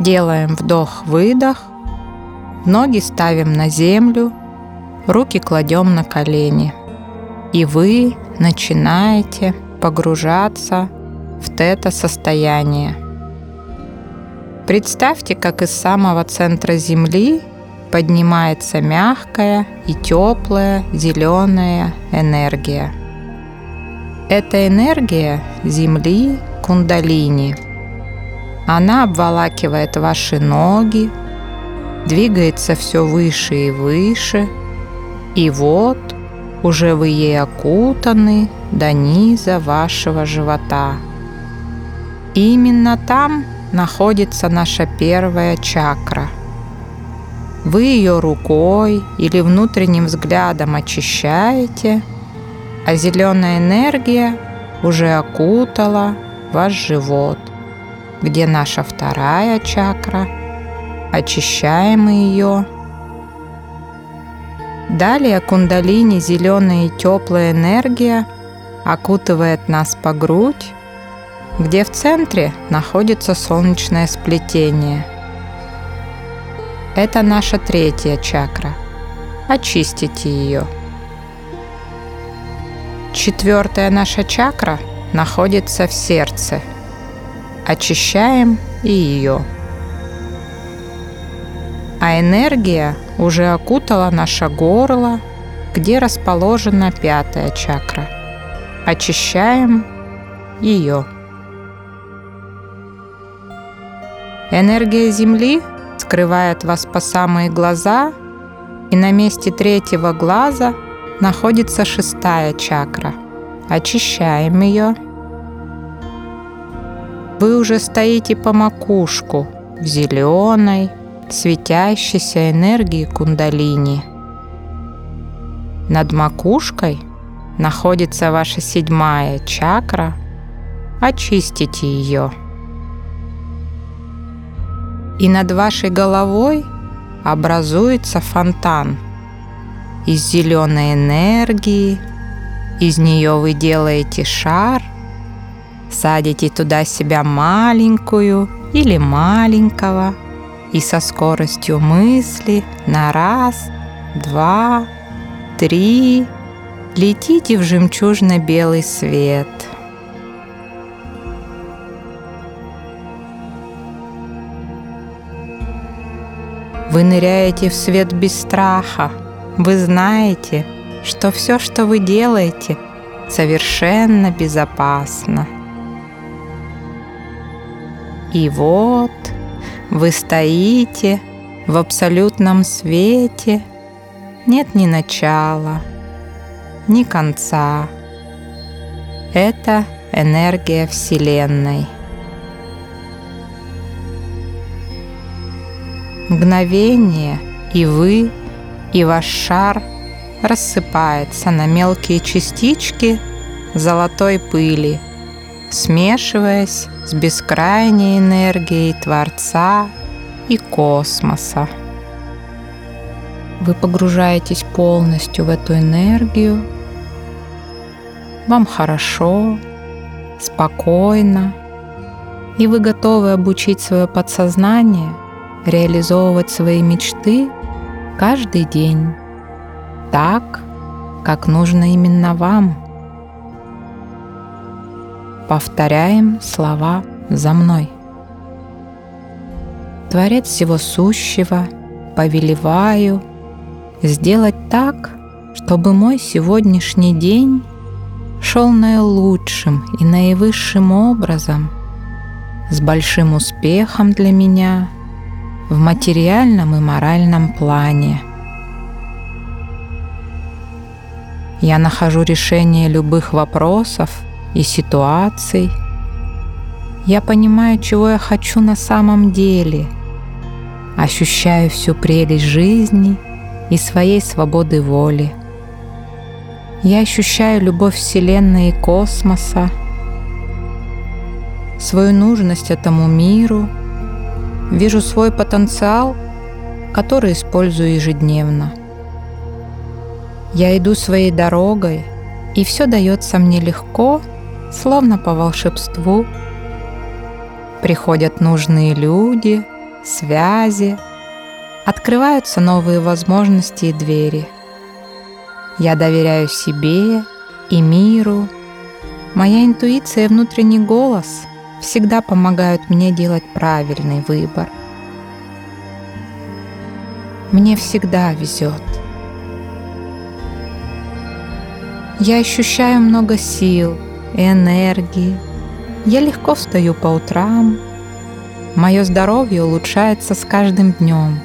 Делаем вдох-выдох. Ноги ставим на землю. Руки кладем на колени. И вы начинаете погружаться в тета-состояние. Представьте, как из самого центра Земли поднимается мягкая и теплая зеленая энергия. Эта энергия Земли кундалини. Она обволакивает ваши ноги, двигается все выше и выше, и вот уже вы ей окутаны до низа вашего живота. И именно там находится наша первая чакра. Вы ее рукой или внутренним взглядом очищаете, а зеленая энергия уже окутала ваш живот, где наша вторая чакра. Очищаем ее. Далее кундалини зеленая и теплая энергия окутывает нас по грудь где в центре находится солнечное сплетение. Это наша третья чакра. Очистите ее. Четвертая наша чакра находится в сердце. Очищаем и ее. А энергия уже окутала наше горло, где расположена пятая чакра. Очищаем ее. Энергия Земли скрывает вас по самые глаза, и на месте третьего глаза находится шестая чакра. Очищаем ее. Вы уже стоите по макушку в зеленой, светящейся энергии кундалини. Над макушкой находится ваша седьмая чакра. Очистите ее и над вашей головой образуется фонтан из зеленой энергии. Из нее вы делаете шар, садите туда себя маленькую или маленького и со скоростью мысли на раз, два, три летите в жемчужно-белый свет – Вы ныряете в свет без страха. Вы знаете, что все, что вы делаете, совершенно безопасно. И вот вы стоите в абсолютном свете. Нет ни начала, ни конца. Это энергия Вселенной. Мгновение, и вы, и ваш шар рассыпается на мелкие частички золотой пыли, смешиваясь с бескрайней энергией Творца и космоса. Вы погружаетесь полностью в эту энергию. Вам хорошо, спокойно, и вы готовы обучить свое подсознание реализовывать свои мечты каждый день так, как нужно именно вам. Повторяем слова за мной. Творец всего сущего, повелеваю сделать так, чтобы мой сегодняшний день шел наилучшим и наивысшим образом, с большим успехом для меня – в материальном и моральном плане. Я нахожу решение любых вопросов и ситуаций. Я понимаю, чего я хочу на самом деле. Ощущаю всю прелесть жизни и своей свободы воли. Я ощущаю любовь Вселенной и космоса, свою нужность этому миру – Вижу свой потенциал, который использую ежедневно. Я иду своей дорогой, и все дается мне легко, словно по волшебству. Приходят нужные люди, связи, открываются новые возможности и двери. Я доверяю себе и миру. Моя интуиция и внутренний голос всегда помогают мне делать правильный выбор. Мне всегда везет. Я ощущаю много сил и энергии. Я легко встаю по утрам. Мое здоровье улучшается с каждым днем.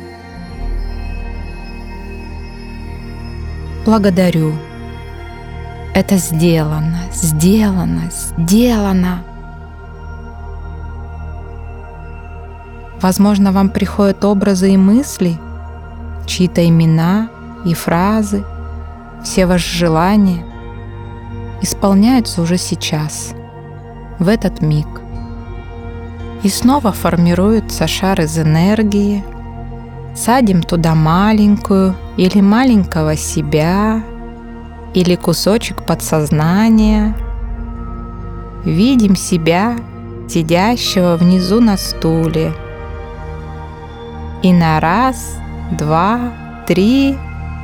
Благодарю. Это сделано, сделано, сделано. Возможно, вам приходят образы и мысли, чьи-то имена и фразы, все ваши желания — исполняются уже сейчас, в этот миг. И снова формируется шар из энергии. Садим туда маленькую или маленького себя, или кусочек подсознания. Видим себя, сидящего внизу на стуле. И на раз, два, три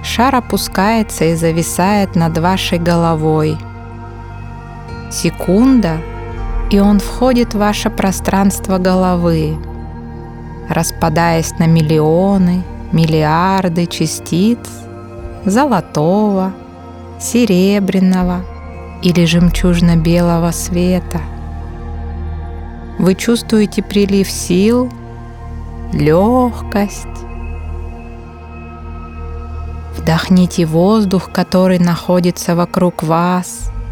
шар опускается и зависает над вашей головой – секунда, и он входит в ваше пространство головы, распадаясь на миллионы, миллиарды частиц золотого, серебряного или жемчужно-белого света. Вы чувствуете прилив сил, легкость. Вдохните воздух, который находится вокруг вас –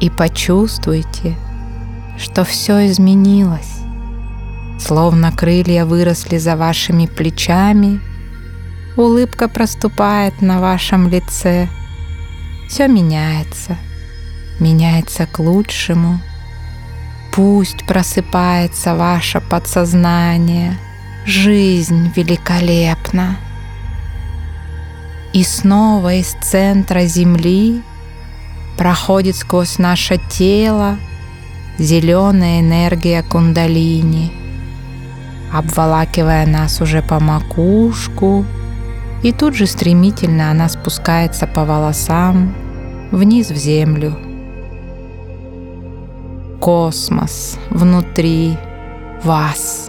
и почувствуйте, что все изменилось. Словно крылья выросли за вашими плечами, улыбка проступает на вашем лице. Все меняется, меняется к лучшему. Пусть просыпается ваше подсознание. Жизнь великолепна. И снова из центра Земли проходит сквозь наше тело зеленая энергия кундалини, обволакивая нас уже по макушку, и тут же стремительно она спускается по волосам вниз в землю. Космос внутри вас.